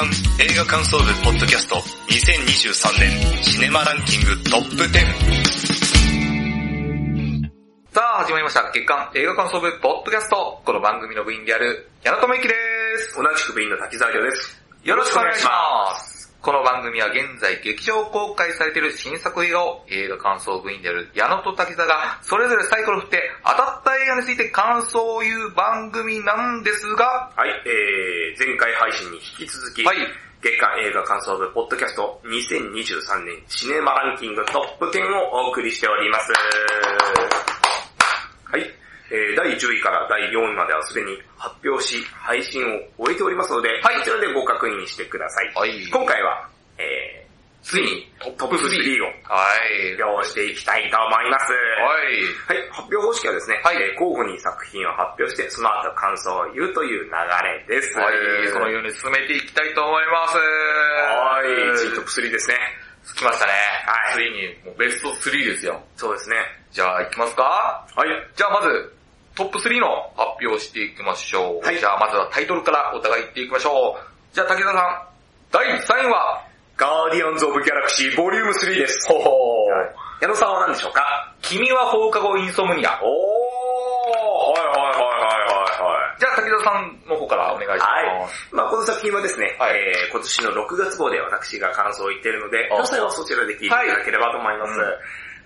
刊映画感想部ポッドキャスト2023年シネマランキングトップ10。さあ、始まりました。月刊映画感想部ポッドキャスト。この番組の部員である、矢野智之です。同じく部員の滝沢亮です。よろしくお願いします。この番組は現在劇場公開されている新作映画を映画感想部員である矢野と滝沢がそれぞれサイコロを振って当たった映画について感想を言う番組なんですが、はい、えー、前回配信に引き続き、はい月間映画感想部ポッドキャスト2023年シネマランキングトップ10をお送りしております。はい、えー、第10位から第4位まではすでに発表し、配信を終えておりますので、はいこちらでご確認してください。はい今回は、えー、ついにトップ3をはい。発表していきたいと思います。はい。はい、発表方式はですね、はいえー交互に作品を発表して、その後感想を言うという流れです。はい。そのように進めていきたいと思います。はい、次トップ3ですね。来ましたね。はいついにもうベスト3ですよ。そうですね。じゃあ行きますか？はい。じゃあまず、トップ3の発表をしていきましょう。はいじゃあまずはタイトルからお互い言っていきましょう。じゃあ竹田さん、第3位は、ガーディアンズ・オブ・ギャラクシーボリューム3です。ほほはい矢野さんは何でしょうか？君は放課後インソムニア。おー、はいはいはいはじゃあ竹田さんの方からお願いします。いはいはい。はい。まあこの作品はですね、はいえー今年の6月号で私が感想を言っているので、あ詳細はそちらで聞いていただければと思います。はいうん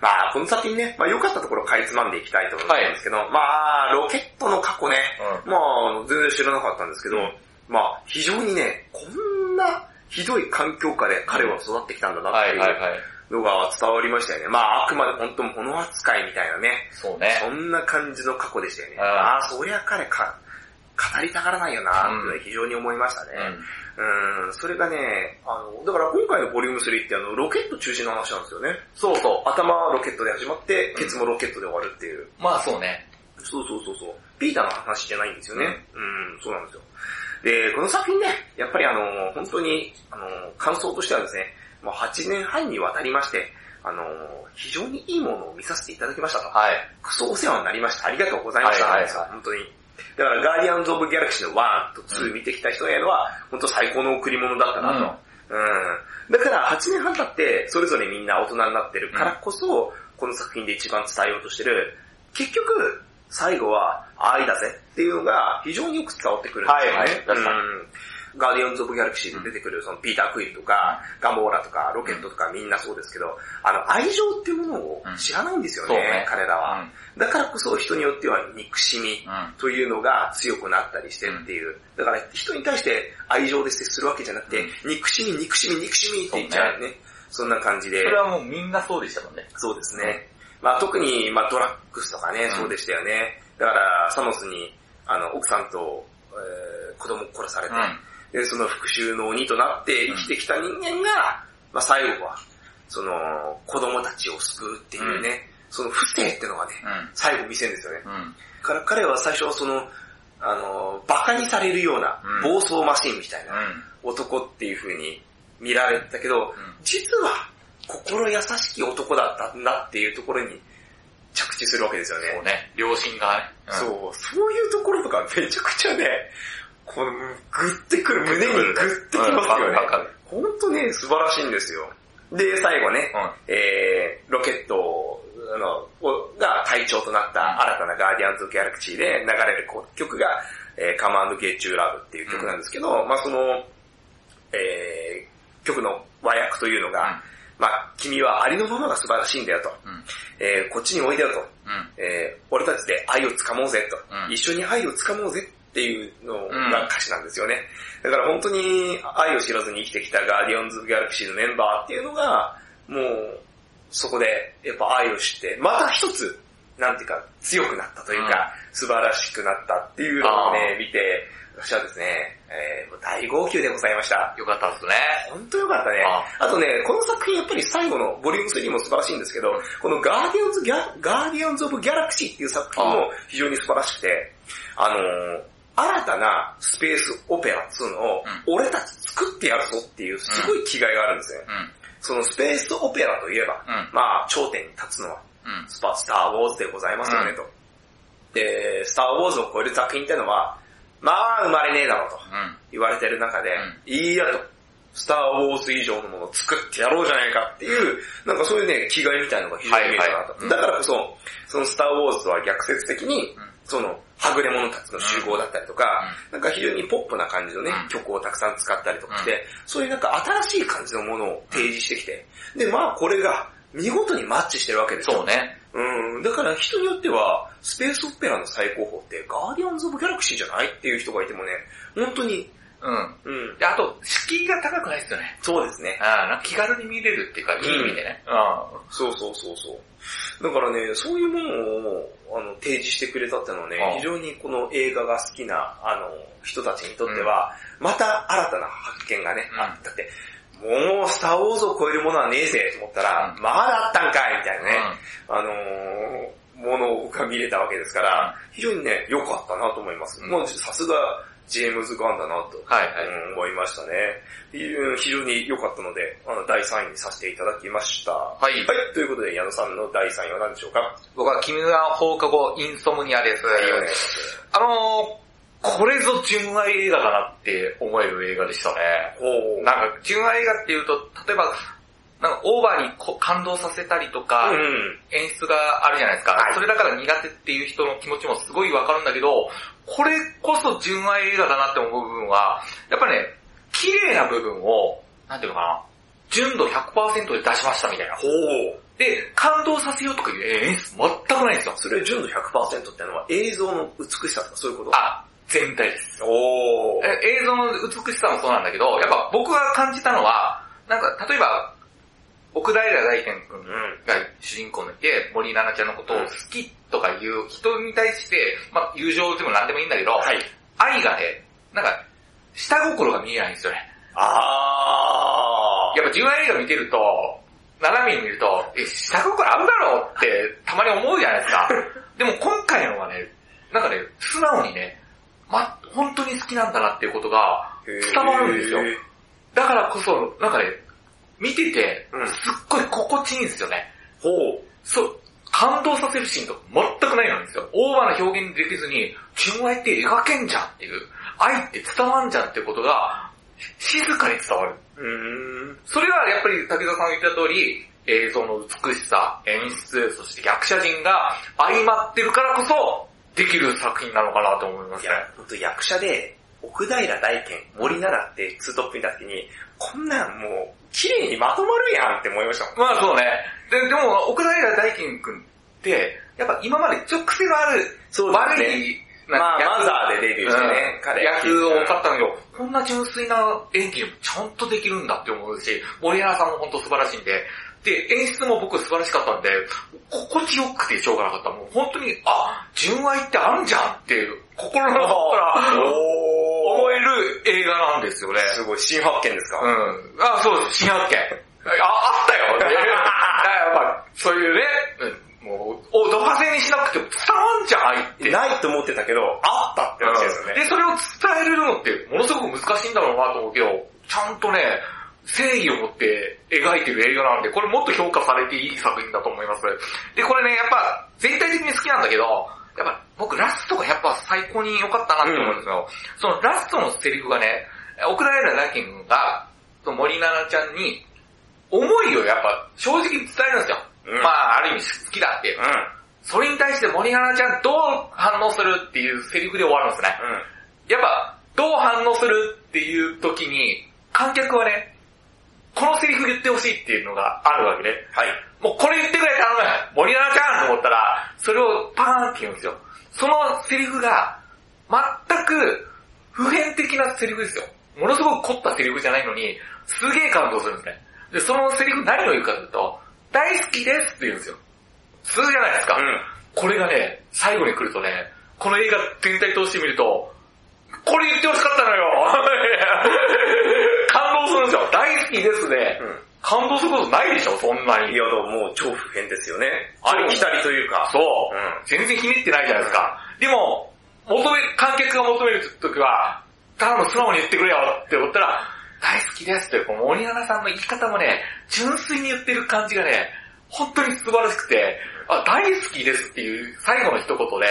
まあこの作品ね、まあ良かったところをかいつまんでいきたいと思うんですけど、まあロケットの過去ね、うまあ全然知らなかったんですけど、うんまあ非常にね、こんなひどい環境下で彼は育ってきたんだなっていうはいはいはい。のが伝わりましたよね。まああくまで本当物扱いみたいなね、そうね。そんな感じの過去でしたよね。うんああ、そりゃ彼か、語りたがらないよなうんって非常に思いましたね。うん。うん、それがね、あの、だから今回のボリューム3ってあの、ロケット中心の話なんですよね。そうそ頭はロケットで始まって、ケツもロケットで終わるっていう。う。まあそうね。そうそうそうそう。ピーターの話じゃないんですよね。うん、そうなんですよ。で、この作品ね、やっぱりあの、本当に、あの、感想としてはですね、もう8年半にわたりまして、あの、非常にいいものを見させていただきましたと。はい。クソお世話になりました。ありがとうございました。はいはいはい本当に。だから、ガーディアンズ・オブ・ギャラクシーの1と2見てきた人へのは、本当最高の贈り物だったなと。うん。だから、8年半経って、それぞれみんな大人になってるからこそ、この作品で一番伝えようとしてる、結局、最後は愛だぜっていうのが非常によく伝わってくる。んですよね。はいはい。うんガーディアンズ・オブ・ギャラクシーで出てくる、そのピーター・クイルとか、ガモーラとか、ロケットとかみんなそうですけど、あの、愛情っていうものを知らないんですよね、彼らは。だからこそ人によっては憎しみうん。というのが強くなったりしてっていう。だから人に対して愛情で接するわけじゃなくて、憎しみ、憎しみ、憎しみって言っちゃうね。そんな感じで。それはもうみんなそうでしたもんね。そうですね。まあ特に、まあドラッグスとかね、んそうでしたよね。だから、サノスに、あの、奥さんと、えー子供を殺されて、で、その復讐の鬼となって生きてきた人間が、まあ最後は、その、子供たちを救うっていうね、その不正ってのがね、うん。最後見せるんですよね。うん。から彼は最初はその、あの、馬鹿にされるようなうん暴走マシンみたいなうん。男っていう風に見られてたけど、ん実は心優しき男だったなっていうところに着地するわけですよね。そうね。両親がね。うんそう、そういうところとかめちゃくちゃね、この、グッてくる、胸にグッてきますよね。ほんとね、素晴らしいんですよ。で、最後ね、うんえー、ロケットをあのをが隊長となった新たなガーディアンズ・ギャラクシーで流れる曲が、えー、カマンド・ゲッチュー・ラブっていう曲なんですけど、まあその、えー、曲の和訳というのが、まあ君はありのままが素晴らしいんだよと。うん。えー、こっちにおいでよと。うん。えー、俺たちで愛をつかもうぜと、うん一緒に愛をつかもうぜっていうのうんが歌詞なんですよね。だから本当に愛を知らずに生きてきたガーディアンズ・ギャラクシーのメンバーっていうのが、もう、そこでやっぱ愛を知って、また一つ、なんていうか強くなったというか、素晴らしくなったっていうのをね、見て、私はですね、えー、大号泣でございました。よかったですね。本当よかったね。あとね、この作品やっぱり最後のボリューム3も素晴らしいんですけど、このガーディアンズギャ、ガーディアンズ・オブ・ギャラクシーっていう作品も非常に素晴らしくて、あのー新たなスペースオペラっつうのを、俺たち作ってやるぞっていうすごい気概があるんですね。うん。そのスペースオペラといえば、うんまあ頂点に立つのはうん。スパスター・ウォーズでございますよね、うんと。で、スター・ウォーズを超える作品ってのは、まあ生まれねえだろうとうん。言われてる中で、いいやと、スターウォーズ以上のものを作ってやろうじゃないかっていう、なんかそういうね、気概みたいなのが非常に見えたなと。だからこそ、そのスターウォーズとは逆説的に、うんその、はぐれ者たちの集合だったりとか、なんか非常にポップな感じのね、うん曲をたくさん使ったりとかして、そういうなんか新しい感じのものを提示してきて、で、まあこれが見事にマッチしてるわけですよ。そうね。うん、だから人によっては、スペースオペラの最高峰って、ガーディアンズ・オブ・ギャラクシーじゃないっていう人がいてもね、本当に、うん。うん、で、あと、敷居が高くないですよね。そうですね。ああ、気軽に見れるっていうか、いい意味でね。うそうそうそうそう。だからね、そういうものをあの提示してくれたってのはねああ、非常にこの映画が好きなあの人たちにとっては、また新たな発見がね、うん。あったって、もうスターウォーズを超えるものはねえぜと思ったら、うん。まだあったんかいみたいなね、ん。あのー、ものが見れたわけですから、非常にね、良かったなと思います。うん。もうさすがジェームズ・ガンだなと、はいはい。うん思いましたね。非非常に良かったので、あの、第3位にさせていただきました。ははい。い、ということで、矢野さんの第3位は何でしょうか？は僕は君が放課後インソムニアです。い、お願い。あのー、これぞ純愛映画だなって思える映画でしたね。ほう。なんか、純愛映画っていうと、例えば、なんかオーバーにこ感動させたりとか、うん。演出があるじゃないですか、はいそれだから苦手っていう人の気持ちもすごいわかるんだけど、これこそ純愛映画だなって思う部分は、やっぱね、綺麗な部分を、なんていうのかな、純度100%で出しましたみたいな。ほう。で、感動させようとかいう演出全くないんですよ。それ純度100%ってのは映像の美しさとかそういうこと？あ、全体です。お映像の美しさもそうなんだけど、やっぱ僕が感じたのは、なんか例えば、奥平大賢くんうん。が主人公のいて、森七菜ちゃんのことを好きとかいう人に対して、まあ友情でも何でもいいんだけど、はい。愛がね、なんか、下心が見えないんですよね。あー。やっぱ純愛映画見てると、斜めに見ると、え、下心あるだろうってたまに思うじゃないですか。でも今回のはね、なんかね、素直にね、ま、本当に好きなんだなっていうことが伝わるんですよ。だからこそ、なんかね、見ててうん、すっごい心地いいんですよね。ほう。そう、感動させるシーンとか全くないんですよ。オーバーな表現できずに、純愛って描けんじゃんっていう、愛って伝わんじゃんっていうことが、静かに伝わる。うーん。それはやっぱり竹田さんが言った通り、映像の美しさ、演出、そして役者陣が相まってるからこそ、できる作品なのかなと思いますね。いや、ほんと役者で、奥平大賢、森奈々ってツートップ見た時に、こんなんもう、綺麗にまとまるやんって思いましたもん。まあそうね。ででも、奥平大賢くんって、やっぱ今までちょっと癖のある、そうね。い、まあ、役マザーでデビューしてね、彼。役を多かったんだけど、こんな純粋な演技もちゃんとできるんだって思うし、森原さんも本当素晴らしいんで、で、演出も僕素晴らしかったんで、心地よくてしょうがなかった。もう本当に、あ、純愛ってあるんじゃんっていう、心の底からお思える映画なんですよね。すごい、新発見ですか？うん。あ、そうです、新発見。あ、あったよ。ね、やっぱ、そういうね、うんもう、お、ド派生にしなくても伝わんじゃん、愛って。ないと思ってたけど、あったって話ですよね。で、それを伝えるのって、ものすごく難しいんだろうなと思うけど、ちゃんとね、正義を持って描いてる映画なんで、これもっと評価されていい作品だと思います。で、これね、やっぱ、全体的に好きなんだけど、やっぱ、僕ラストがやっぱ最高に良かったなって思うんですよ。そのラストのセリフがね、奥平大賢が、その森七菜ちゃんに、思いをやっぱ正直に伝えるんですよ。うんまあ、ある意味好きだっていう。うん。それに対して森七菜ちゃんどう反応するっていうセリフで終わるんですね。やっぱ、どう反応するっていう時に、観客はね、このセリフ言ってほしいっていうのがあるわけね。はい。もうこれ言ってくれ頼む森七菜ちゃんと思ったら、それをパーンって言うんですよ。そのセリフが、全く普遍的なセリフですよ。ものすごく凝ったセリフじゃないのに、すげえ感動するんですね。で、そのセリフ何を言うかというと、大好きですって言うんですよ。普通じゃないですか。うん。これがね、最後に来るとね、この映画全体通してみると、これ言ってほしかったのよ 感動するんですよ。大好きですね。うん。感動することないでしょ、そんないに。や、でももう超普遍ですよね。あありきたりというか。そう。うん。全然ひねってないじゃないですか。でも、求め、観客が求めるときは、頼む素直に言ってくれよって思ったら、大好きですって、この森七菜さんの言い方もね、純粋に言ってる感じがね、本当に素晴らしくて、あ、大好きですっていう最後の一言で、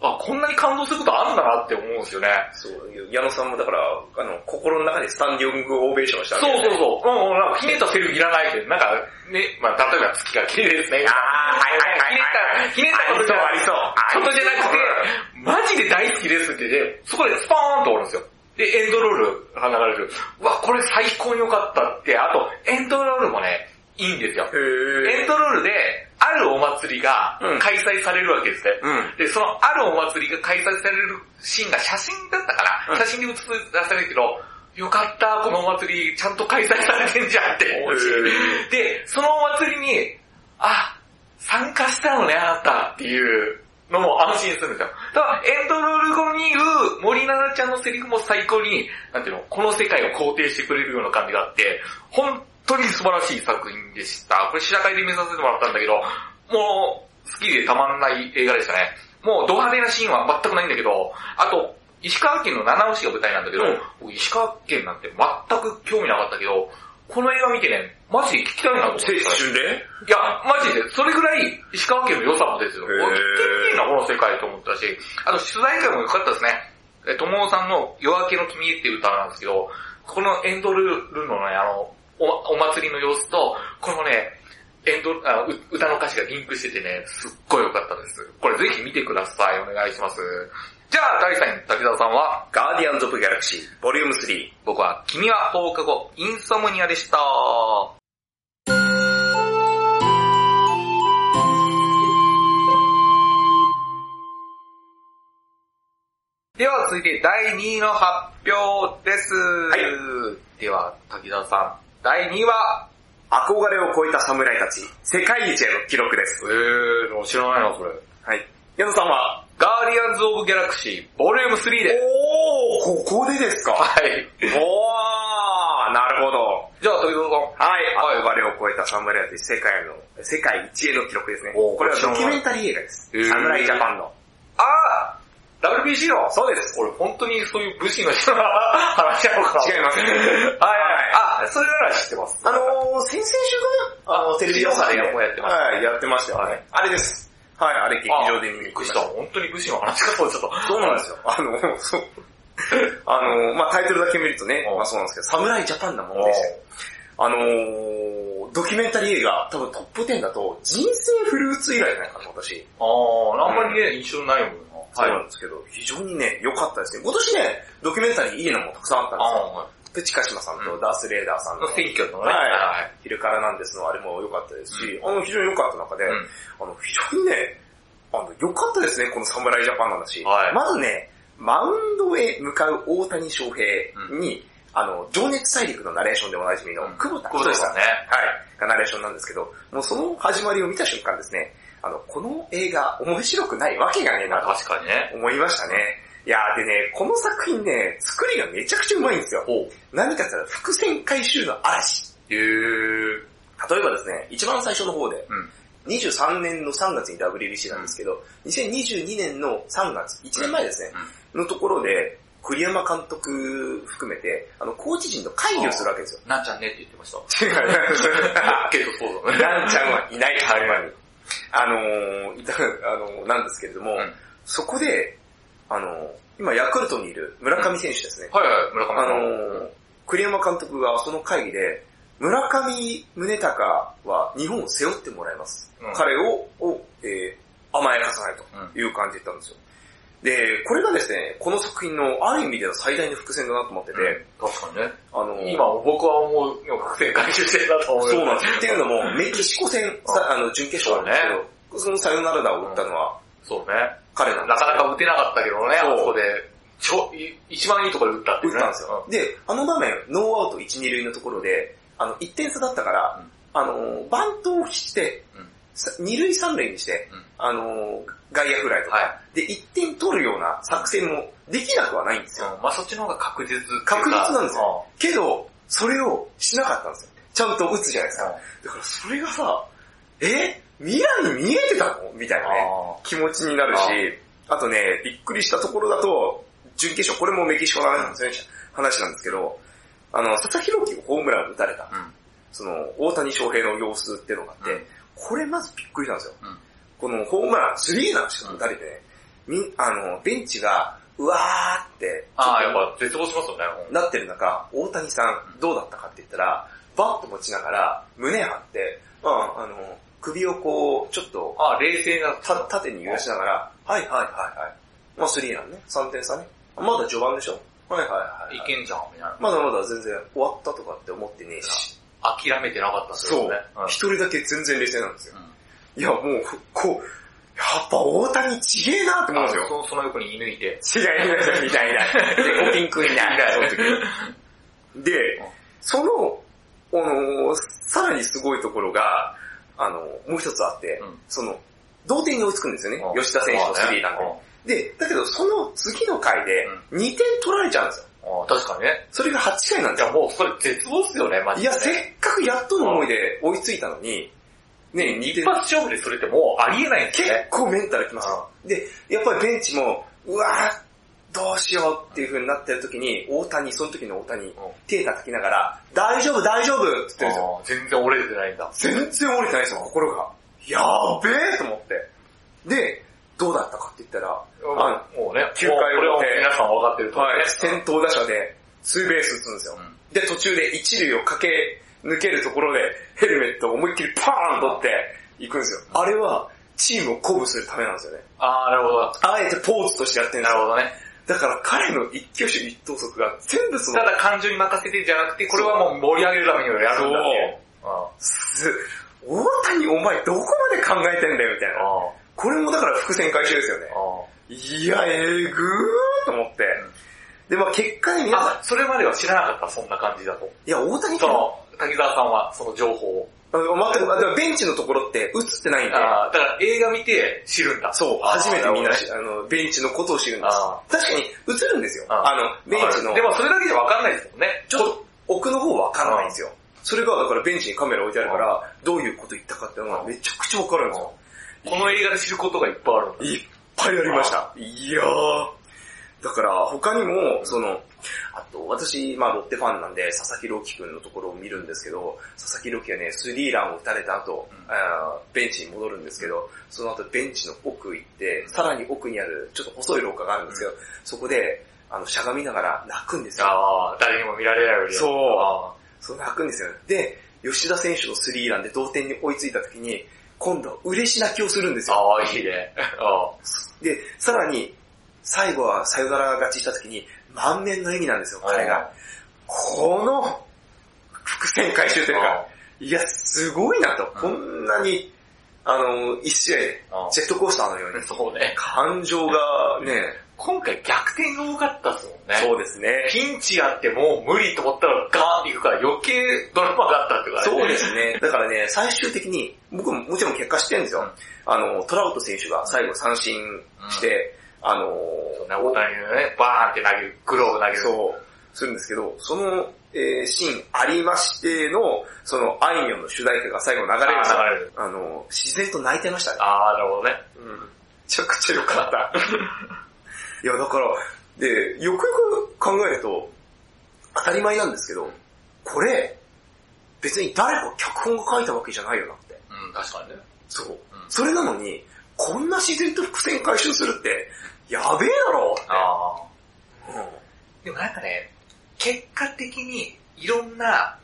あ、こんなに感動することあるんだなって思うんですよね。そう、矢野さんもだから、あの、心の中でスタンディングオベーションしたそうそうそう。もうなんかひねったセリフいらないって、なんかね、まあ例えば月が綺麗ですね。あーはいはいはいはいひねった、ひねったことじゃありそうことじゃなくて、マジで大好きですって言って、そこでスパーンとおるんですよ。で、エンドロールが流れる。うわ、これ最高に良かったって、あと、エンドロールもね、いいんですよ。エンドロールで、あるお祭りがうん開催されるわけですね。うん。で、そのあるお祭りが開催されるシーンが写真だったから、うん写真で写されるけど、よかった、このお祭りちゃんと開催されてんじゃんって思うしへ、で、そのお祭りに、あ、参加したのね、あなたっていうのも安心するんですよ。だから、エンドロール後に言う森七菜ちゃんのセリフも最高に、なんていうの、この世界を肯定してくれるような感じがあって、本当に素晴らしい作品でした。これ試写会で見させてもらったんだけど、もう、好きでたまんない映画でしたね。もうド派手なシーンは全くないんだけど、あと、石川県の七尾市が舞台なんだけど、うん僕石川県なんて全く興味なかったけど、この映画見てね、マジで聞きたいな。青春で？いや、マジで、それぐらい石川県の良さもですよ。聞けてんな、この世界と思ったし、あと取材会も良かったですね。え、ともさんの夜明けの君へっていう歌なんですけど、このエンドルールのね、あの、おお祭りの様子と、このね、エンドあう歌の歌詞がリンクしててね、すっごい良かったです。これぜひ見てください。お願いします。じゃあ、第3位、滝沢さんは、ガーディアンズ・オブ・ギャラクシー、ボリューム3。僕は、君は放課後、インソムニアでした。は続いて第2位の発表です。いでは、滝沢さん、第2位は、憧れを超えた侍たち、世界一への記録です。えー、知らないな、それ。はい。矢野さんはガーディアンズ・オブ・ギャラクシー、ボリューム3です。おー、ここでですか？はい。おー、なるほど。じゃあ、滝沢さん。はい、憧れを超えた侍たち、世界の、世界一への記録ですね。これはドキュメンタリー映画です。侍ジャパンの。あー WBC のそうです。俺本当にそういう武士の人の話なのかな違います。はいはいはい。あ、それなら知ってます。あのー、先々週かな？あの、テレビ朝でもやってますはい、やってましたよね。あれです。はい、あれ劇場で見にびっくりした。本当に武士の話かと思っちゃった。そうなんですよ。あの、そう。あの、まあタイトルだけ見るとね、うんまあそうなんですけど、侍ジャパンなものでして、あのー、ドキュメンタリー映画、多分トップ10だと、人生フルーツ以来じゃないかな、私。あー、あんまりね、印象ないもんな。そうなんですけど、非常にね、良かったですね。今年ね、ドキュメンタリーいいのもたくさんあったんですよ。あプチカシマさんとうん。ダース・レーダーさんー、の、選挙のね。はい。昼からなんですのあれも良かったですし、あの、非常に良かった中で、うん。あの、非常にね、あの、良かったですね、この侍ジャパンの話。はい。まずね、マウンドへ向かう大谷翔平に、あの、情熱大陸のナレーションでおなじみのうん。久保田久保田さんね。はい、がナレーションなんですけど、もうその始まりを見た瞬間ですね、あの、この映画面白くないわけがねえなまあと確かにね。思いましたね。いやーでね、この作品ね、作りがめちゃくちゃうまいんですよ。何かって言ったら伏線回収の嵐。へー。例えばですね、一番最初の方で、うん。23年の3月に WBC なんですけど、2022年の3月、1年前ですね、のところで、栗山監督含めて、あの、コーチ陣と会議をするわけですよ。なんちゃんねって言ってました。違う。けどそうだね。ガンちゃんはいない現場に。あのー、いた、あのー、なんですけれども、うんそこで、あのー、今ヤクルトにいる村上選手ですね。はいはい、村上あさん。のー、栗山監督がその会議で、村上宗隆は日本を背負ってもらいます。うん彼を、をえー甘やかさないという感じで言ったんですよ。で、これがですね、この作品のある意味では最大の伏線だなと思ってて、うん確かにね。あのー今僕は思う、伏線回収してるなと思う。そうなんですよ。っていうのも、メキシコ戦、さあの、準決勝なんですけど、そのサヨナラ打を打ったのはそうね。彼なんですなかなか打てなかったけどね、あそこで。ちょ、い一番いいところで打ったってね。打ったんですよ。で、あの場面、ノーアウト1、2塁のところで、あの、1点差だったから、うんあの、バントをして、うんさ二塁三塁にして、うん。あの、外野フライとか、はで、1点取るような作戦もできなくはないんですよ。うん。まあそっちの方が確実確実なんですよ。けど、それをしなかったんですよ。ちゃんと打つじゃないですか。だからそれがさ、え？未来に見えてたの？みたいなね。あ気持ちになるし、あとね、びっくりしたところだと、準決勝、これもメキシコの話なんですけど、あの、佐々木朗希がホームランを打たれた、ーうん。その、大谷翔平の様子っていうのがあって、うんこれまずびっくりなんですよ。うんこのホームラン、スリーランしか打たれてね、みん、あの、ベンチが、うわーって、っとやっぱ絶望しますよね。うんなってる中、大谷さんどうだったかって言ったら、バット持ちながら胸張って、うん、あの、首をこう、ちょっと、ああ、冷静な。た縦に揺らしながら、はいはいはいはい。まあスリーランね、3点差ね。まだ序盤でしょはいはいはい、いけんじゃん、みたいな。まだまだ全然終わったとかって思ってねえし。諦めてなかったっすそうよね。うん。一人だけ全然冷静なんですよ。うんいやもう、こう、やっぱ大谷ちげえなって思うんですよ。そその横に居抜いて。違いますみたいな。で、コピンクいない。その時で、その、あの、さらにすごいところが、あの、もう一つあって、うんその、同点に追いつくんですよねう。ん吉田選手のスリーランで。で、だけどその次の回で2点取られちゃうんですよ。確かにね。それが8回なんいや、ですよ。もうそれ絶望っすよね、マジで、いや、せっかくやっとの思いで追いついたのに、ね、2一点発勝負でそれってもうありえないんですね。構メンタルきますよ。で、やっぱりベンチも、うわーどうしようっていう風になってる時に、大谷、その時の大谷、手叩きながら、大丈夫大丈夫って言ってるんですよ。全然折れてないんだ。全然折れてないですよ、心が。やーべえと思って。で、どうだったかって言ったら、あもうね、9回表皆さん分かってると思はい、先頭打者でツーベース打つんですよ。うんで、途中で一塁を駆け抜けるところでヘルメットを思いっきりパーン取って行くんですよ。あれはチームを鼓舞するためなんですよね。ああ、なるほど。あえてポーズとしてやってるんですよ。なるほどね。だから彼の一挙手一投足が全部そのた、だ感情に任せてじゃなくて、これはもう盛り上げるためにやるんだって大谷お前どこまで考えてんだよみたいな。あこれもだから伏線回収ですよね。あいや、えぐーと思って。で、まあ結果に皆さん、あ、それまでは知らなかった、そんな感じだと。いや、大谷その、滝沢さんはその情報を。あの全く、だからベンチのところって映ってないんで、ああ、だから映画見て知るんだ。そう、初めてみんなあの、ベンチのことを知るんですあ。確かに映るんですよ。ああの、ベンチの、でもそれだけじゃ分かんないですもんね。ちょっと奥の方わからないんですよ。それがだからベンチにカメラ置いてあるから、どういうこと言ったかっていうのがめちゃくちゃわかるんですよ。この映画で知ることがいっぱいある。いっぱいありました。いやー。だから他にも、その、あと私、まあロッテファンなんで佐々木朗希君のところを見るんですけど、佐々木朗希はね、スリーランを打たれた後、うんあーベンチに戻るんですけど、その後ベンチの奥行って、さらに奥にあるちょっと細い廊下があるんですけど、そこで、あの、しゃがみながら泣くんですよ。ああ、誰にも見られないより。そうあそう泣くんですよ。で、吉田選手のスリーランで同点に追いついた時に、今度は嬉し泣きをするんですあよ。ああ、いいね。あで、さらに、最後はサヨナラ勝ちした時に、満面の笑みなんですよ、あ彼が。この、伏線回収というか、いや、すごいなと。こんなに、あの、一試合ジェットコースターのように、そうね。感情がね、今回逆転が多かったっすもんね。そうですね。ピンチあってもう無理と思ったらガーンっていくから余計ドラマがあったっていうかそうですね。だからね、最終的に、僕ももちろん結果知ってるんですよ。あの、トラウト選手が最後三振して、あのね、大谷のね、バーンって投げる、グローブ投げる。そう、するんですけど、その、えーシーンありましての、その、あいみょんの主題歌が最後流れる流れるあの、自然と泣いてましたね。あー、なるほどね。うん。めちゃくちゃ良かった。いや、だから、で、よくよく考えると、当たり前なんですけど、これ、別に誰か脚本が書いたわけじゃないよなって。うん、確かにね。そう。それなのに、こんな自然と伏線回収するって、やべえだろあうー。でもなんかね、結果的にいろんな、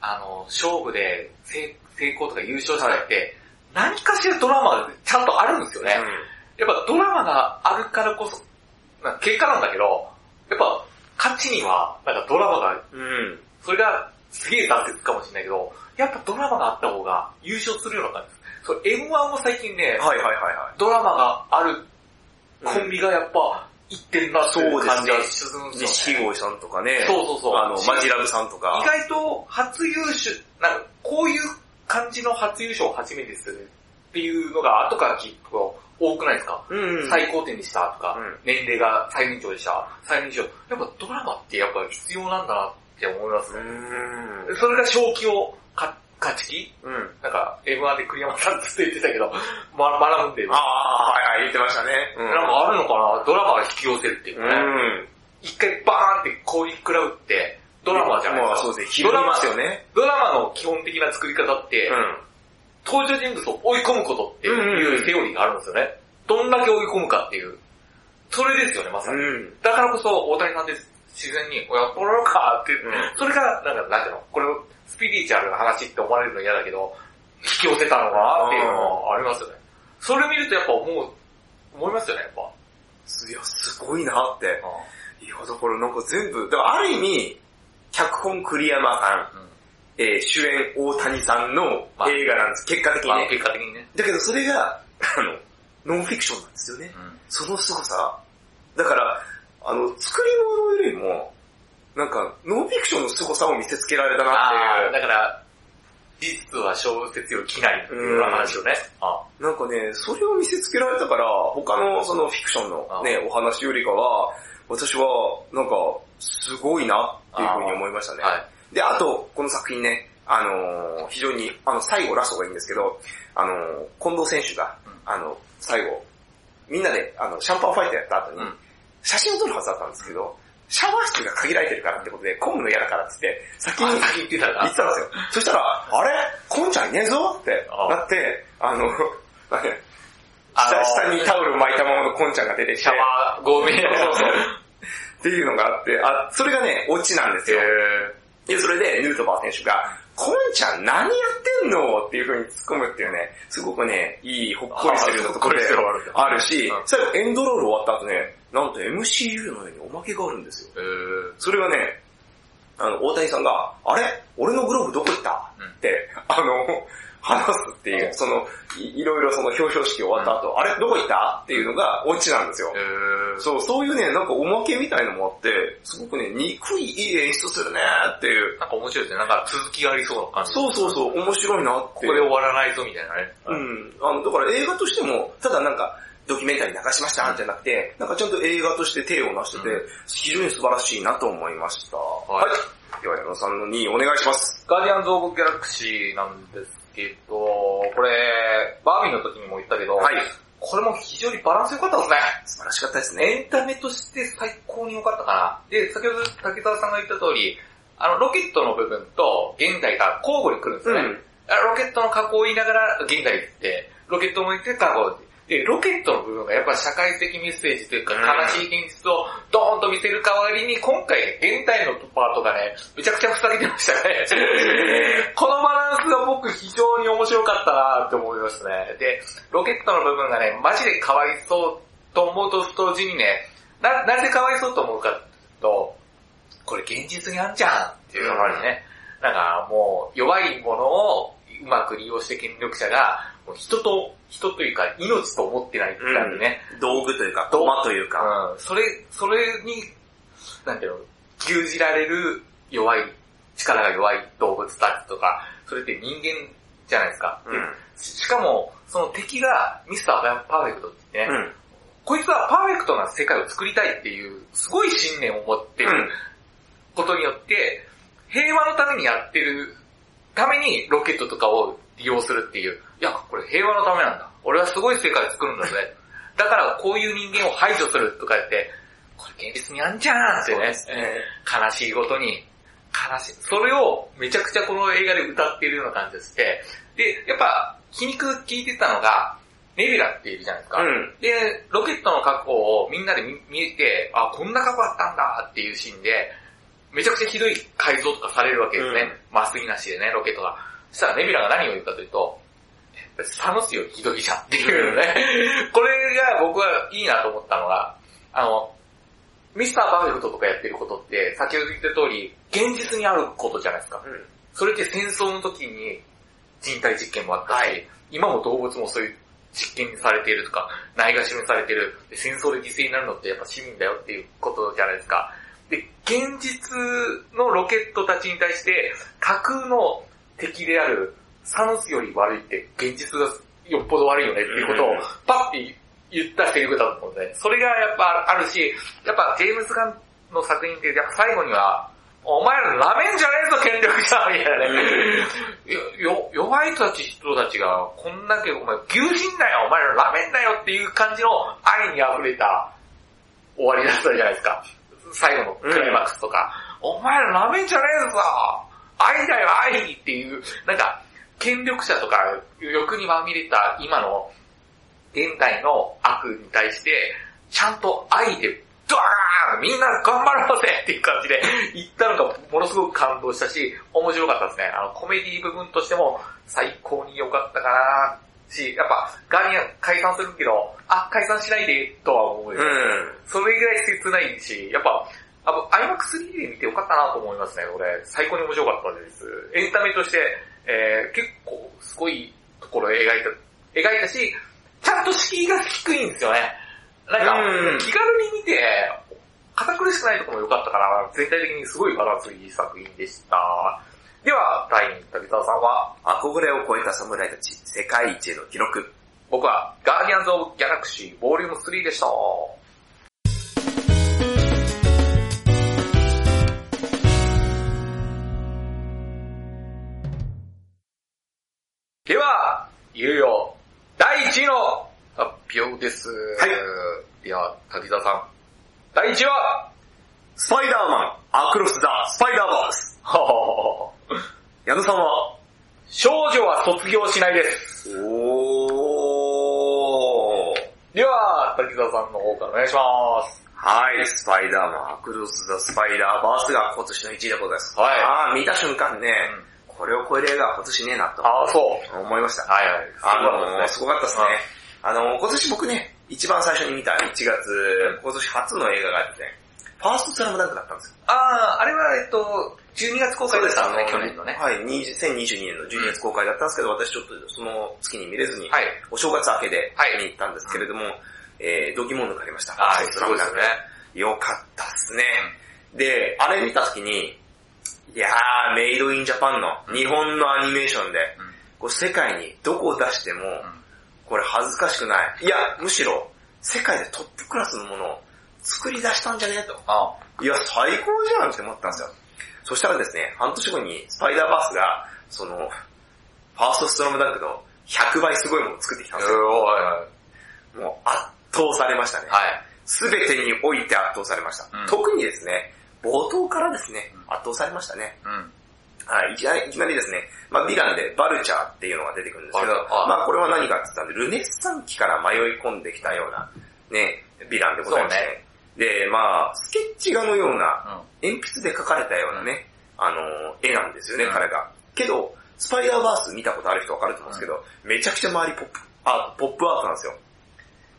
あの、勝負で成成功とか優勝したって、何かしらドラマがちゃんとあるんですよね。やっぱドラマがあるからこそ、なんか結果なんだけど、やっぱ勝ちには、なんかドラマが、ん。うん。それがすげえ挫折かもしれないけど、やっぱドラマがあった方が優勝するような感じです。そう、M1 も最近ね、はいはいはいはドラマがあるい。コンビがやっぱ、いってんなっていう感じがするんですよ、ね。錦鯉さんとかね。そうそうそう。あの、マジラブさんとか。意外と初優勝、なんかこういう感じの初優勝を初めてするっていうのが後から聞くと多くないですか、うんうん。最高点にしたとか、うん年齢が最年長でした、最年長。やっぱドラマってやっぱ必要なんだなって思いますうね。ん。それが正気をか勝ちきうん。なんか M1 で栗山さんずっと言ってたけど、ま、学んでる。ああ、はいはい、言ってましたね。うなんかあるのかな？ドラマが引き寄せるっていうかね。うん。一回バーンって攻撃食らうって、ドラマじゃないですか。まあそうですね、広げますよね。ドラマの基本的な作り方って、うん。登場人物を追い込むことっていうテオリーがあるんですよね。どんだけ追い込むかっていう。それですよね、まさに。うん。だからこそ、大谷さんで自然に、やっとろうかって、うんそれが、なんか、なんていうの、これをスピリチュアルな話って思われるの嫌だけど、引き寄せたのかなっていうのはありますよね。それ見るとやっぱ思う、思いますよね、やっぱ。いや、すごいなって。いや、だからなんか全部、だからある意味、脚本栗山さん、うんえー主演大谷さんのまあ映画なんです、結果的にまあ、ね。結果的にね。だけどそれが、あの、ノンフィクションなんですよね。うんその凄さ。だから、あの、作り物よりも、なんか、ノンフィクションの凄さを見せつけられたなっていう。だから、事実は小説よりきなりっていう話をね。あなんかね、それを見せつけられたから、他のそのフィクションのね、お話よりかは、私は、なんか、すごいなっていうふうに思いましたね。はい。で、あと、この作品ね、あのー非常に、あの、最後ラストがいいんですけど、あのー近藤選手がうん、あの、最後、みんなで、あの、シャンパンファイトやった後にうん、写真を撮るはずだったんですけど、シャワー室が限られてるからってことで、混むの嫌だからって言って、先に言ってた言なってたんですよ。そしたら、あれ？コンちゃんいねえぞってあなって、あの、下下にタオルを巻いたままのコンちゃんが出てきて、シャワー、ゴミ。そうそう。っていうのがあって、あ、それがね、オチなんですよ。へで、それで、ヌートバー選手が、コンちゃん何やってんの？っていう風に突っ込むっていうね、すごくね、いいほっこりするところであるしうん、最後エンドロール終わった後ね、なんと MCU のようにおまけがあるんですよ。それがね、あの、大谷さんが、あれ？俺のグローブどこ行った？うんって、あの、話すっていう、その、いいろいろその表彰式終わった後、あれどこ行った？っていうのがオチなんですよそう、そういうね、なんかおまけみたいのもあって、すごくね、憎いいい演出するねっていう。なんか面白いですね。なんか続きがありそうな感じ。そうそうそう、面白いなって。ここで終わらないぞみたいなね。うん。あの、だから映画としても、ただなんか、ドキュメンタリー流しましたじゃなくて、なんかちゃんと映画として手を成してて、うん非常に素晴らしいなと思いました。はいい。では、矢野さんの2位お願いします。ガーディアンズ・オブ・ギャラクシーなんですけど、これ、バービーの時にも言ったけど、はい。これも非常にバランス良かったですね。素晴らしかったですね。エンタメとして最高に良かったかな。で、先ほど竹澤さんが言った通り、あの、ロケットの部分と現代が交互に来るんですよね。うんあロケットの加工を言いながら現代に行って、ロケットも行って加工で、ロケットの部分がやっぱ社会的メッセージというか、うん悲しい現実をドーンと見せる代わりに、今回現代のパートがね、めちゃくちゃ塞げてましたね。このバランスが僕非常に面白かったなって思いましたね。で、ロケットの部分がね、マジでかわいそうと思うと同時にね、な、なぜかわいそうと思うかと、これ現実にあんじゃんっていうのがあるね。なんかもう弱いものをうまく利用して権力者が、人と、人というか命と思ってないって感じね。道具というか、道駒というか。うん。それ、それに、なんていうの、牛耳られる弱い、力が弱い動物たちとか、それって人間じゃないですか。うん。ししかも、その敵がミスターパーフェクトってね、うん。こいつはパーフェクトな世界を作りたいっていう、すごい信念を持ってるうんことによって、平和のためにやってるためにロケットとかを利用するっていう、いや、これ平和のためなんだ。俺はすごい世界を作るんだぜ。だからこういう人間を排除するとか言って、これ現実にあんじゃんってね、ね。悲しいことに、悲しい。それをめちゃくちゃこの映画で歌っているような感じがして、で、やっぱ皮肉聞いてたのが、ネビュラっているじゃないですか。うん。で、ロケットの過去をみんなで見見て、あ、こんな過去あったんだっていうシーンで、めちゃくちゃひどい改造とかされるわけですね。まっすぐなしでね、ロケットが。そしたらネビュラが何を言うかというと、サノスよりひどいじゃんっていうのね。これが僕はいいなと思ったのが、あの、ミスターパーフェクトとかやってることって、先ほど言った通り、現実にあることじゃないですか。うん。それって戦争の時に人体実験もあったし、はい今も動物もそういう実験されているとか、ないがしろにされている、で戦争で犠牲になるのってやっぱ市民だよっていうことじゃないですか。で、現実のロケットたちに対して、架空の敵であるサノスより悪いって現実がよっぽど悪いよねっていうことをうんパッて言ったセリフだと思うんで、それがやっぱあるし、やっぱジェームズ・ガンの作品ってやっぱ最後には、お前らラメんじゃねえぞ権力者みたいなね。よよ弱い人たち人たちがこんだけお前牛人だよお前らラメんだよっていう感じの愛に溢れた終わりだったじゃないですか。最後のクライマックスとか。お前らラメんじゃねえぞ愛だよ愛っていう、なんか、権力者とか欲にまみれた今の現現代の悪に対して、ちゃんと愛で、ドワーンみんな頑張ろうぜっていう感じで言ったのがものすごく感動したし、面白かったですね。あの、コメディ部分としても最高に良かったかなし、やっぱ、ガーディアン解散するけど、あ、解散しないでとは思うよ。うん。それぐらい切ないし、やっぱ、あの、IMAX3 で見てよかったなと思いますね、俺。最高に面白かったです。エンタメとして、えー、結構すごいところを描いた、描いたし、ちゃんと敷居が低いんですよね。なんか、うん気軽に見て、堅苦しくないところも良かったから、全体的にすごいバランスいい作品でした。では、第2位、竹澤さんは、憧れを超えた侍たち、世界一への記録。僕は、ガーディアンズ・オブ・ギャラクシー、ボリューム3でした。です。はい。では、滝沢さん。第1位は、スパイダーマン、アクロス・ザ・スパイダーバース。は は矢野さんは？少女は卒業しないです。おー。では、滝沢さんの方からお願いします。はい、スパイダーマン、アクロス・ザ・スパイダーバースが今年の1位でございます。はいあー見た瞬間ね、これを超える映画は今年ねえなとああ、そう。思いました。はいはい。あのー、すすごかったですね。あのー、今年僕ね、一番最初に見た1月、今年初の映画がですね、ファーストスラムダンクだったんですよ。ああ、あれは、えっと、12月公開でしたね、去年のね。はい、2022年の12月公開だったんですけど、私ちょっとその月に見れずに、はい。お正月明けではい見に行ったんですけれども、えー、ドキモン抜かれました。ああ、ファーストスラムダンクすごいですね。よかったっすね。で、あれ見た時に、いやー、メイドインジャパンの日本のアニメーションで、うんこう世界にどこを出しても、これ恥ずかしくない。いや、むしろ、世界でトップクラスのものを作り出したんじゃねえと。あいや、最高じゃんって思ったんですよ。そしたらですね、半年後にスパイダーバースが、その、ファーストストラムダンクの100倍すごいものを作ってきたんですよ。もう圧倒されましたね。はい。すべてにおいて圧倒されました。うん特にですね、冒頭からですね、圧倒されましたね。うん。はい、いきなりいきなりですね、まあ、ヴィランでバルチャーっていうのが出てくるんですけどバルチャー、はい。まあこれは何かって言ったんで、ルネッサン期から迷い込んできたような、ね、ヴィランでございまして、ね。で、まあスケッチ画のような、鉛筆で描かれたようなね、あの、絵なんですよね、うん。彼が。けど、スパイダーバース見たことある人わかると思うんですけど、めちゃくちゃ周りポップアート、ポップアートなんですよ。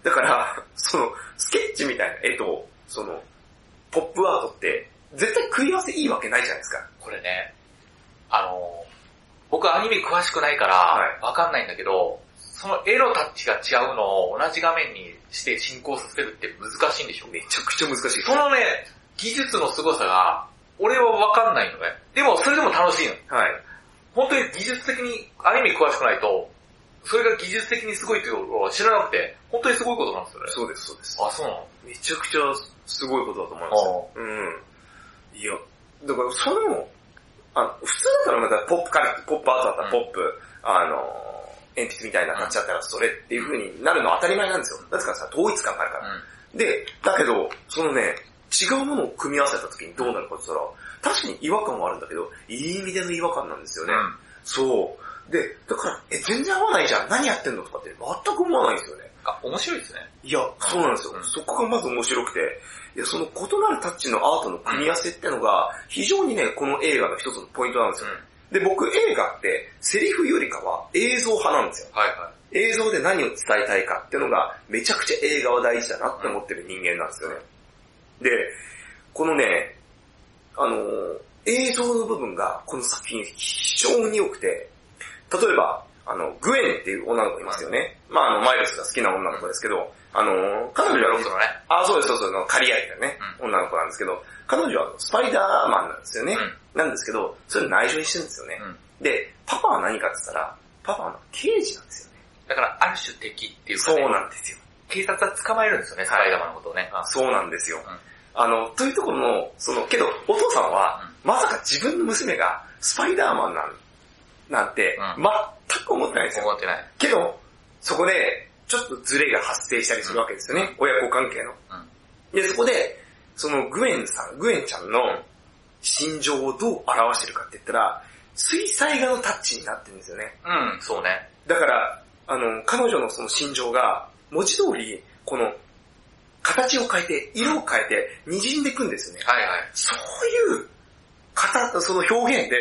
だから、その、スケッチみたいな絵と、その、ポップアートって、絶対食い合わせいいわけないじゃないですか。これね、あの、僕アニメ詳しくないからはい、わかんないんだけど、その絵のタッチが違うのを同じ画面にして進行させるって難しいんでしょ？めちゃくちゃ難しいそのね、技術の凄さが、俺はわかんないのね。でも、それでも楽しいの。はい。本当に技術的に、アニメ詳しくないと、それが技術的にすごいっていうのを知らなくて、本当にすごいことなんですよね。そうです、そうです。あ、そうなの？めちゃくちゃすごいことだと思いますよ。うん。いや、だからそれも、あの普通だったらまたポップカル、ポップアートだったらポップ、あの、鉛筆みたいなの買っちゃったらそれっていう風になるのは当たり前なんですよ。なぜかさ、統一感があるから。で、だけど、そのね、違うものを組み合わせた時にどうなるかって言ったら、確かに違和感はあるんだけど、いい意味での違和感なんですよね。うん。そう。で、だから、え、全然合わないじゃん。何やってんのとかって全く思わないんですよね。あ、面白いですね。いや、そうなんですよ。うんそこがまず面白くて、いや、その異なるタッチのアートの組み合わせってのが、非常にね、この映画の一つのポイントなんですよ。で、僕映画って、セリフよりかは映像派なんですよ。はいは映像で何を伝えたいかっていうのが、めちゃくちゃ映画は大事だなって思ってる人間なんですよね。で、このね、あのー映像の部分がこの作品非常に良くて、例えば、あの、グエンっていう女の子いますよね。まああの、マイルスが好きな女の子ですけど、あのー彼女はロックのね。あ、そうです、そうそう、あの刈り上げたね、女の子なんですけど、彼女はスパイダーマンなんですよね。なんですけど、それ内緒にしてるんですよね。うんで、パパは何かって言ったら、パパは刑事なんですよね。だから、ある種敵っていうか、そうね、なんですよ。警察は捕まえるんですよね、スパイダーマンのことをね。あそうなんですよ。うんあの、というところの、その、けど、お父さんは、まさか自分の娘がスパイダーマンなん、なんて、く思ってないんですよ。思ってない。けど、そこで、ちょっとズレが発生したりするわけですよね。親子関係の。で、そこで、そのグエンさん、グエンちゃんの心情をどう表してるかって言ったら、水彩画のタッチになってるんですよね。うん、そうね。だから、あの、彼女のその心情が、文字通り、この、形を変えて、色を変えて、滲んでいくんですよね。はいはい。そういう、形、その表現で、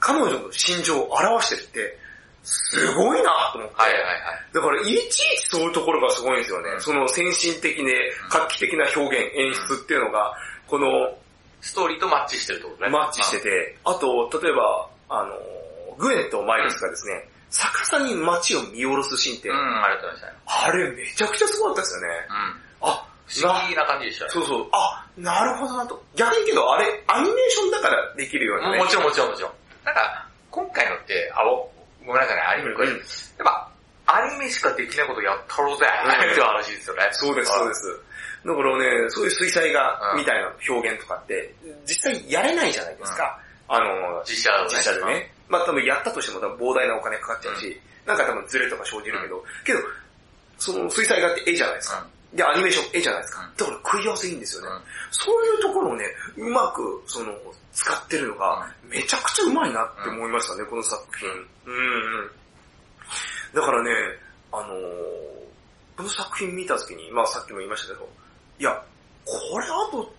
彼女の心情を表してるって、すごいなと思って。はいはいはい。だから、いちいちそういうところがすごいんですよね。うんその先進的で画期的な表現、演出っていうのが、この、ストーリーとマッチしてるってことね。マッチしてて、あと、例えば、あの、グエンとマイルスがですね、逆さに街を見下ろすシーンって、うん、ありがとうございましたね。あれめちゃくちゃすごかったですよね。うん。あ、不思議な感じでしたね。そうそう、あ、なるほどなと。逆にけど、あれ、アニメーションだからできるようなね。もちろんもちろんもちろん。なんか、今回のって、あ、おごめんなさいね、アニメうんやっぱ、アニメしかできないことやったろうぜ、うんっていう話ですよね。そうです、そうです。だからね、そういう水彩画うんみたいな表現とかって、実際やれないじゃないですか。あの、実写だとね。実写でね。まあ多分やったとしても多分膨大なお金かかっちゃうし、なんか多分ズレとか生じるけど、けど、その水彩画って絵じゃないですか。で、アニメーション絵じゃないですか。だから食い合わせいいんですよね。うんそういうところをね、うまく、その、使ってるのが、めちゃくちゃうまいなって思いましたね、この作品。うんうん。だからね、あのーこの作品見た時に、まあさっきも言いましたけど、いや、これあと、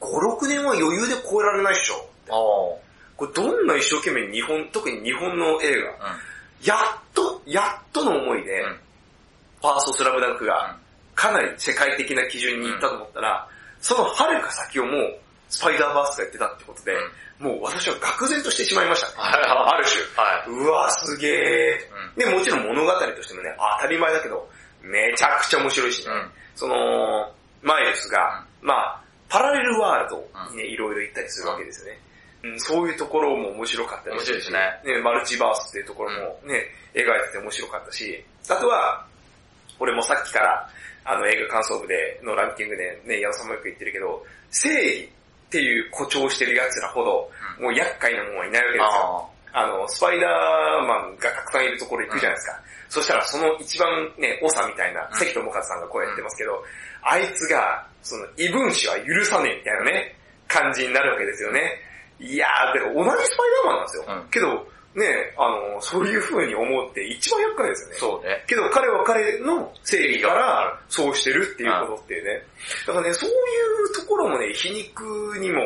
5、6年は余裕で超えられないっしょ。おーこれどんな一生懸命日本、特に日本の映画、うん。やっと、やっとの思いで、うんファーストスラムダンクがかなり世界的な基準に行ったと思ったら、その遥か先をもうスパイダーバースがやってたってことで、もう私は愕然としてしまいましたね。はある種。はい。うわ、すげえ。うん。で、もちろん物語としてもね、当たり前だけど、めちゃくちゃ面白いしね。うんその、マイルスが、まあ、パラレルワールドにね、いろいろ行ったりするわけですよね。うん、そういうところも面白かったり面白いですね。ね、マルチバースっていうところもね、描いてて面白かったし、あとは、俺もさっきから、あの映画感想部でのランキングでね、矢野さんもよく言ってるけど、正義っていう誇張してる奴らほど、うんもう厄介なもんはいないわけですよ。ああの、スパイダーマンがたくさんいるところ行くじゃないですか。そしたらその一番ね、長みたいな、うん関智和さんがこうやってますけど、あいつが、その異分子は許さねえみたいなね、感じになるわけですよね。いやー、でも同じスパイダーマンなんですよ。うんけど、ね、あの、そういう風に思って一番厄介ですよね。そうね。けど彼は彼の正義からそうしてるっていうことってね。だからね、そういうところもね、皮肉にも、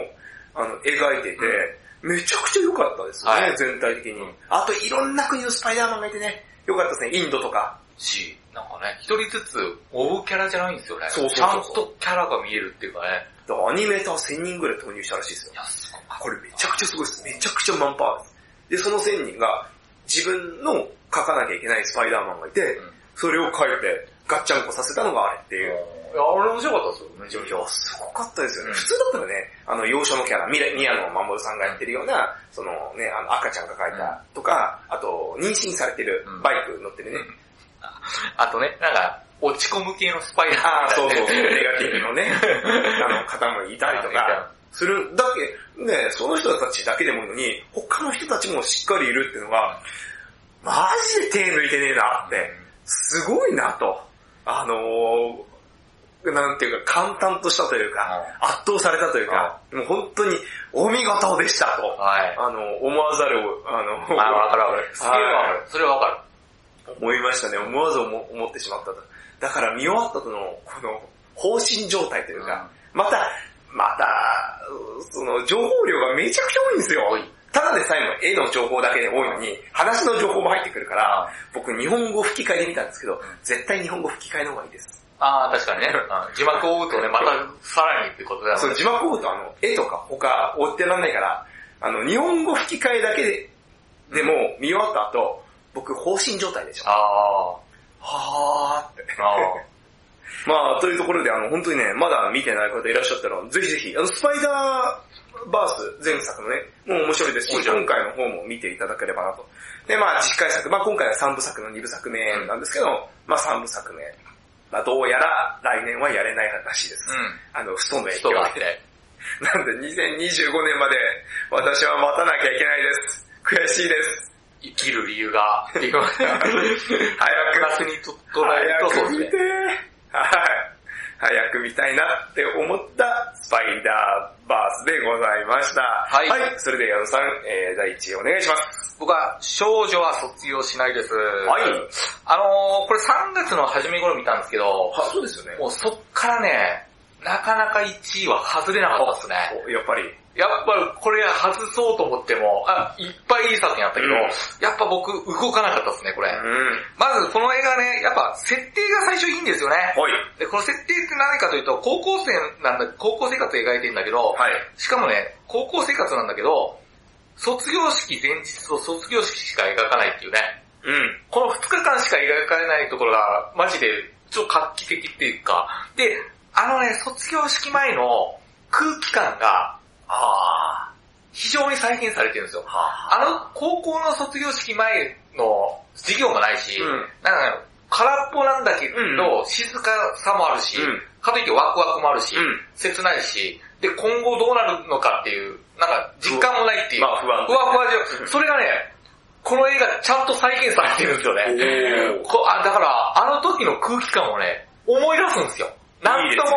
あの、描いてて、めちゃくちゃ良かったですね、はい全体的に、うんあといろんな国のスパイダーマンがいてね、良かったですね、インドとか。し、なんかね、一人ずつ追うキャラじゃないんですよね。そうそうそうそうちゃんとキャラが見えるっていうかね。だからアニメーター1000人ぐらい投入したらしいですよい。や、すごい。これめちゃくちゃすごいです。めちゃくちゃマンパワーです。で、その1000人が自分の描かなきゃいけないスパイダーマンがいて、うん。それを描いてガッチャンコさせたのがあれっていう。いや、俺面白かったですよ、めちゃめちゃ。すごかったですよね。うん。普通だったらね、あの、幼少のキャラ、宮宮野真守さんがやってるような、そのね、あの、赤ちゃんが描いたとか、あと、妊娠されてるうん。バイク乗ってるね。あとね、なんか、落ち込む系のスパイダーああ、そうそうネガティブのね、あの、方もいたりとか、する、だけ、ね、その人たちだけでもいいのに、他の人たちもしっかりいるっていうのが、マジで手抜いてねえなって、すごいなと。あのー、なんていうか、簡単としたというか、圧倒されたというか、もう本当にお見事でしたと。はい。あの、思わざるを、あの、あ、わかるわかる。すげえわかる。それはわかる。思いましたね。思わず思思ってしまったと。だから見終わった後の、この、放心状態というか、また、また、その、情報量がめちゃくちゃ多いんですよ。ただでさえも絵の情報だけで多いのに、話の情報も入ってくるから、僕日本語吹き替えで見たんですけど、絶対日本語吹き替えの方がいいです。ああ、確かにね。うん字幕を追うとね、またさらにってことだよそう、ね。字幕を追うとあの、絵とか他追ってらんないから、あの、日本語吹き替えだけで、でも見終わった後、僕放心状態でしょ。あはーって。あ。あまあ、というところで、あの、本当にね、まだ見てない方いらっしゃったら、ぜひぜひ、あの、スパイダーバース前作のね、もう面白いですし、今回の方も見ていただければなと。で、まあ、次回作、まあ今回は3部作の2部作目なんですけど、まあ3部作目。まあどうやら来年はやれないらしいです。うん。あの、ストの影響で。人があって。なんで2025年まで私は待たなきゃいけないです。悔しいです。生きる理由が、っていう。早くプラスにと捉えるとそう早く見て。はい。早く見たいなって思ったスパイダーバースでございました。はいそれで矢野さん、えー、第1位お願いします。僕は少女は卒業しないです。はい。あのー、これ3月の初め頃見たんですけど、は、そうですよね。もうそっからね、なかなか1位は外れなかったですね。おやっぱり。やっぱりこれ外そうと思っても、あ、いっぱいいい作品あったけど、うんやっぱ僕動かなかったですね、これ。うん。まずこの映画ね、やっぱ設定が最初いいんですよね。はい。で、この設定って何かというと、高校生なんだ、高校生活を描いてんだけど、はい。しかもね、高校生活なんだけど、卒業式前日と卒業式しか描かないっていうね。うん。この2日間しか描かれないところが、マジで、ちょっと画期的っていうか、で、あのね、卒業式前の空気感が、あ非常に再現されてるんですよ。あ。の、高校の卒業式前の授業もないし、うん。なんか、空っぽなんだけど、うん。静かさもあるし、うん。かといってワクワクもあるし、うん。切ないし、で、今後どうなるのかっていう、なんか実感もないっていう、まあ不安。ふわふわじゃ、うん。それがね、この映画ちゃんと再現されてるんですよね。あだから、あの時の空気感をね、思い出すんですよ。なんとも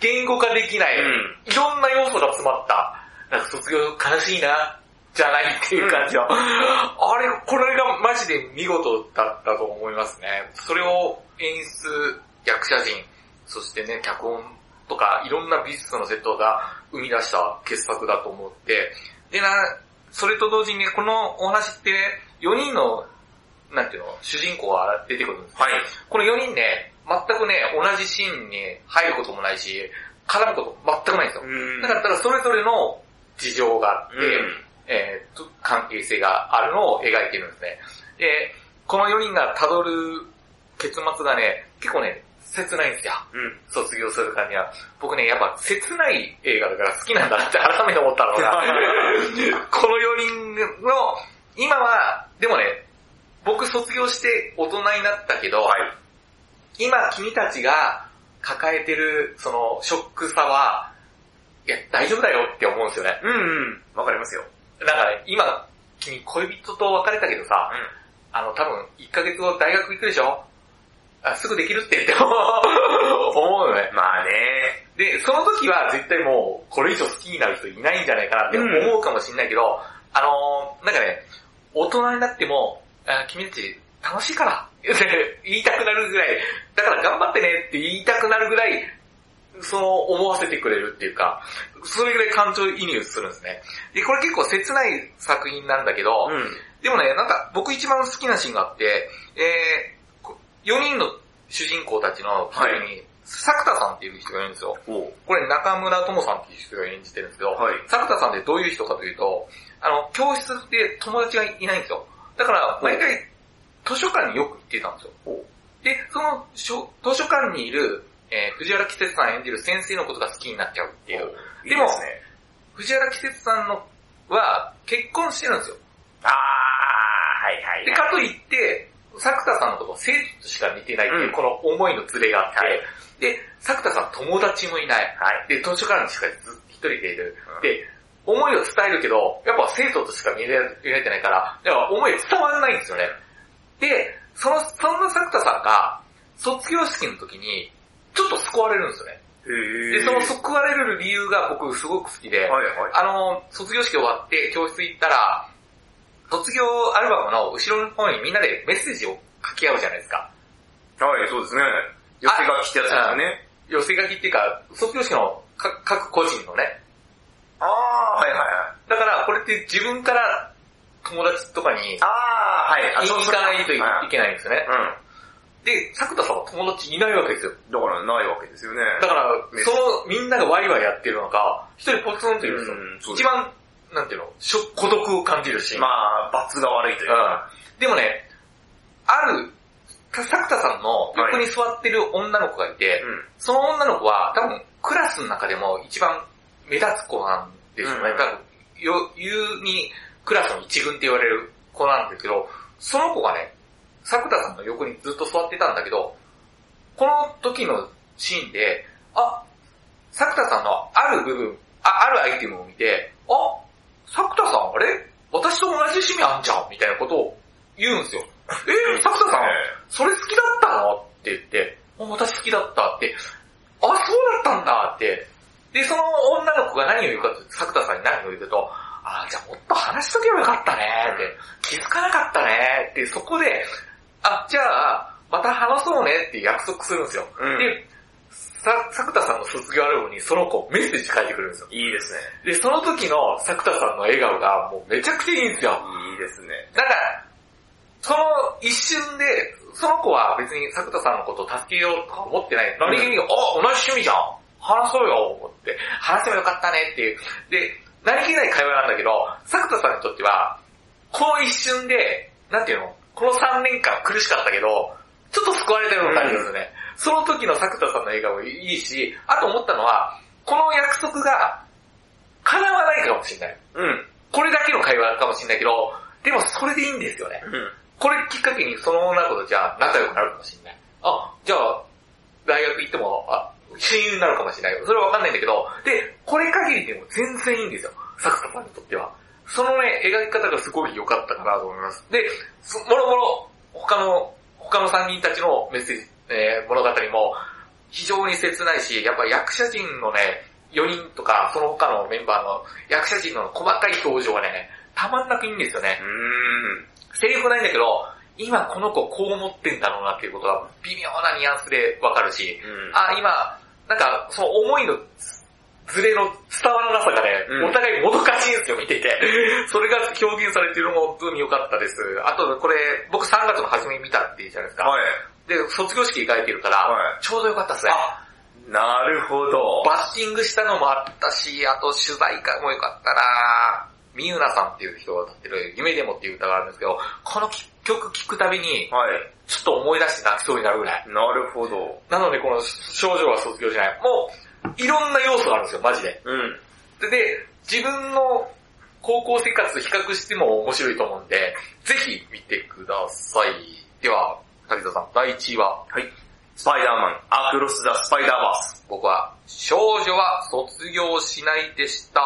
言語化できない、うん。いろんな要素が詰まった、なんか卒業悲しいな、じゃないっていう感じの、あれ、これがマジで見事だったと思いますね。それを演出、役者陣、そしてね、脚本とか、いろんな美術のセットが生み出した傑作だと思って、でな、それと同時にね、このお話って、4人の、なんていうの、主人公が出てくるんですよはい。この4人ね、全くね、同じシーンに入ることもないし、絡むこと全くないんですよ。うんだから、それぞれの事情があって、うんえーと、関係性があるのを描いてるんですね。で、この4人が辿る結末がね、結構ね、切ないんですよ。うん。卒業する感じは。僕ね、やっぱ切ない映画だから好きなんだなって改めて思ったのが、この4人の、今は、でもね、僕卒業して大人になったけど、はい。今君たちが抱えてるそのショックさは、いや、大丈夫だよって思うんですよね。うんうん。わかりますよ。なんかね、今、君恋人と別れたけどさ、あの多分1ヶ月後大学行くでしょ？あすぐできるってって 思うのね。まあね。で、その時は絶対もう、これ以上好きになる人いないんじゃないかなって思うかもしれないけど、あのー、なんかね、大人になっても、あ君たち楽しいから、言いたくなるぐらい、だから頑張ってねって言いたくなるぐらい、その思わせてくれるっていうか、それぐらい感情移入するんですね。で、これ結構切ない作品なんだけど、うん。でもね、なんか僕一番好きなシーンがあって、えー、こ4人の主人公たちの一人に、作田さんっていう人がいるんですよ。これ中村智さんっていう人が演じてるんですけど、はい作田さんってどういう人かというと、あの、教室で友達がいないんですよ。だから、毎回図書館によく行ってたんですよ。で、その図書館にいる、えー藤原季節さん演じる先生のことが好きになっちゃうっていう。いいですね。藤原季節さんのは結婚してるんですよ。あー、はいはいで、かといって、作田さんのことを生徒としか似てないっていう、うんこの思いのズレがあって、はいで、作田さん友達もいない。はい。で、図書館にしかずっと一人でいる。うんで、思いを伝えるけど、やっぱ生徒としか見られてないから、だから思い伝わらないんですよね。で、その、そんな作田さんが、卒業式の時に、ちょっと救われるんですよね。へで、その救われる理由が僕すごく好きで、はいはい。あの、卒業式終わって教室行ったら、卒業アルバムの後ろの方にみんなでメッセージを書き合うじゃないですか。はい、そうですね。寄せ書きってやつですよね。寄せ書きっていうか、卒業式のか各個人のね。あー、はいはいはい。だから、これって自分から友達とかにあー、はい。言いに行かないといはいけないんですよね。うん。で、作田さんは友達いないわけですよ。だからないわけですよね。だからね、そのみんながワイワイやってるのが、一人ポツンといるんですよ。うん一番、なんていうの、しょ孤独を感じるし。まあ、罰が悪いというか。でもね、ある、作田さんの横に座ってる女の子がいて、うん。その女の子は多分クラスの中でも一番目立つ子なんですよね。うん多分よ言うにクラスの一軍って言われる子なんですけど、その子がね、作田さんの横にずっと座ってたんだけど、この時のシーンで、あ、作田さんのある部分、ああるアイテムを見て、あ、作田さんあれ？私と同じ趣味あんじゃんみたいなことを言うんですよ。えー、作田さん、それ好きだったの？って言って、あ私好きだったって。あ、そうだったんだって。で、その女の子が何を言うかと、作田さんに何を言うかと、あ、じゃあもっと話しとけばよかったねって、気づかなかったねって、そこで、あ、じゃあ、また話そうねって約束するんですよ。うんで、さ、作田さんの卒業アルバムにその子メッセージ書いてくるんですよ。いいですね。で、その時の作田さんの笑顔がもうめちゃくちゃいいんですよ。いいですね。だから、その一瞬で、その子は別に作田さんのことを助けようとか思ってない。何気に、あ、同じ趣味じゃん話そうよ思って、話せばよかったねっていう。で、何気ない会話なんだけど、作田さんにとっては、この一瞬で、なんていうの？この3年間苦しかったけど、ちょっと救われたような感じがするね。その時の作田さんの笑顔いいし、あと思ったのは、この約束が叶わないかもしれない。うん。これだけの会話かもしれないけど、でもそれでいいんですよね。うん。これきっかけにその女の子とじゃあ仲良くなるかもしれない。あ、じゃあ、大学行っても、あ、親友になるかもしれないよ。それはわかんないんだけど、で、これ限りでも全然いいんですよ。作田さんにとっては。そのね、描き方がすごい良かったかなと思います。で、そもろもろ、他の、他の3人たちのメッセージ、えー物語も、非常に切ないし、やっぱ役者陣のね、4人とか、その他のメンバーの役者陣の細かい表情がね、たまんなくいいんですよね。うん。セリフないんだけど、今この子こう思ってんだろうなっていうことが微妙なニュアンスでわかるし、うんあ、今、なんかその思いのズレの伝わらなさがね、うんお互いもどかしいんですよ、見ていて。それが表現されているのも本当に良かったです。あとこれ、僕3月の初めに見たって言うじゃないですか。はい。で、卒業式控えてるから、はいちょうど良かったですね。あ、なるほど。バッシングしたのもあったし、あと取材会も良かったなみゆなさんっていう人が歌ってる夢でもっていう歌があるんですけど、この曲聴くたびに、はい。ちょっと思い出して泣きそうになるぐらい。なるほど。なのでこの少女は卒業しない。もう、いろんな要素があるんですよ、マジで。うん。で、で自分の高校生活と比較しても面白いと思うんで、ぜひ見てください。では、滝沢さん、第1位は、はい。スパイダーマン、アクロス・ザ・スパイダーバース。僕は、少女は卒業しないでした。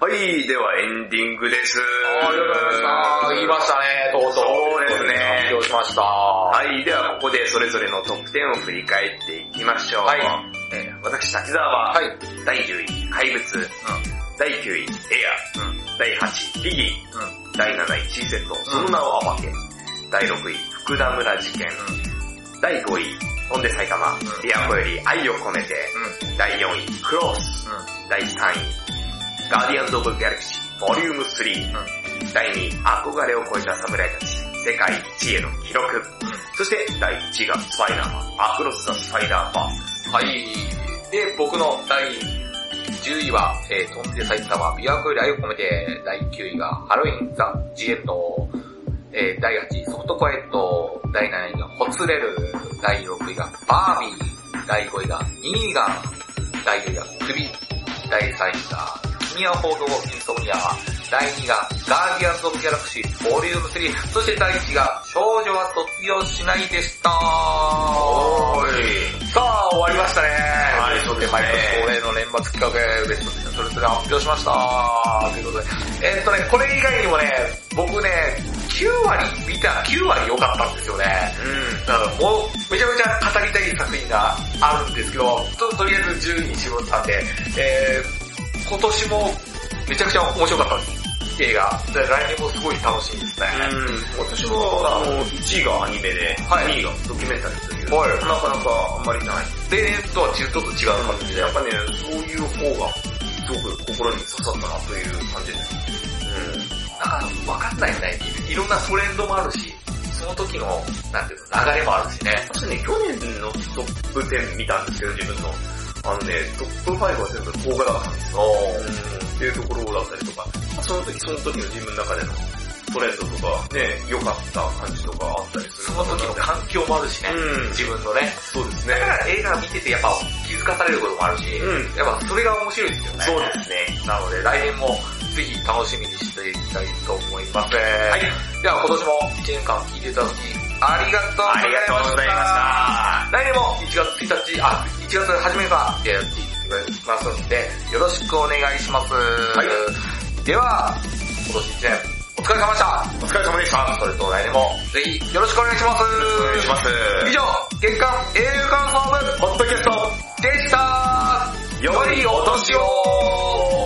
はい、ではエンディングです。ありがとうございました。言いましたね、とうとう。そうですね発表しました。はい、ではここでそれぞれのトップ10を振り返っていきましょう。はいえー私、滝沢は、はい。第10位、怪物。第9位、エア。第8位、リギー。第7位、チーゼット。その名を暴け。第6位、福田村事件。第5位、飛んで埼玉。リアコより愛を込めて。第4位、クロース。第3位、ガーディアンズ・オブ・ギャラクシー、ボリューム3。第2位、憧れを超えた侍たち、世界一への記録。そして第1位がスパイダーマン、アクロス・ザ・スパイダーバー。はい。で、僕の第10位は、えー、飛んで埼玉、琵琶湖より愛を込めて、第9位がハロウィン・ザ・ジエット、えー、第8位ソフトコエット、第7位がホツレル、第6位がバービー、第5位がニーガン、第4位が首、第3位が君は報道インソムニア、第2位がガーディアンズ・オブ・ギャラクシー、ボリューム3、そして第1位が少女は卒業しないでした。おーい。さあ、終わりましたね。はいそうですね毎年恒例の年末企画ベスト10それぞれ発表しました。ということで。えーっとね、これ以外にもね、僕ね、9割見た、9割良かったんですよね。うん。だからもう、めちゃめちゃ語りたい作品があるんですけど、ととりあえず10位に絞ったんで、えー、今年もめちゃくちゃ面白かったです。映画。で来年もすごい楽しみですね。うん、私は、あの、1位がアニメで、はい2位がドキュメンタリーという、はいなかなかあんまりない。例年とはちょっと違う感じで。やっぱね、そういう方が、すごく心に刺さったなという感じです。なんかわかんないよね。いいろんなトレンドもあるし、その時の、なんていうの、流れもあるしね。確かに去年のトップ10見たんですけど、自分の。あのね、トップ5は全部邦画だったんですよ。おうんっていうところだったりとか、その時その時の自分の中でのトレンドとか、ね、良かった感じとかあったりするその時の環境もあるしね。うん自分のね。そうですねだ。から映画見ててやっぱ気づかされることもあるし、うんやっぱそれが面白いですよね。そうですね。なので来年もぜひ楽しみにしていきたいと思います。ははいでは今年も1年間聞いていただきありがとうござありがとうございました。来年も1月1日、あ、1月初めからやっていきますので、よろしくお願いします。いでは、今年1年、お疲れ様でした。お疲れ様でした。それと来年もぜひよろしくお願いします。お願いします。以上、月間映画感想部ポッドキャストでした良いお年を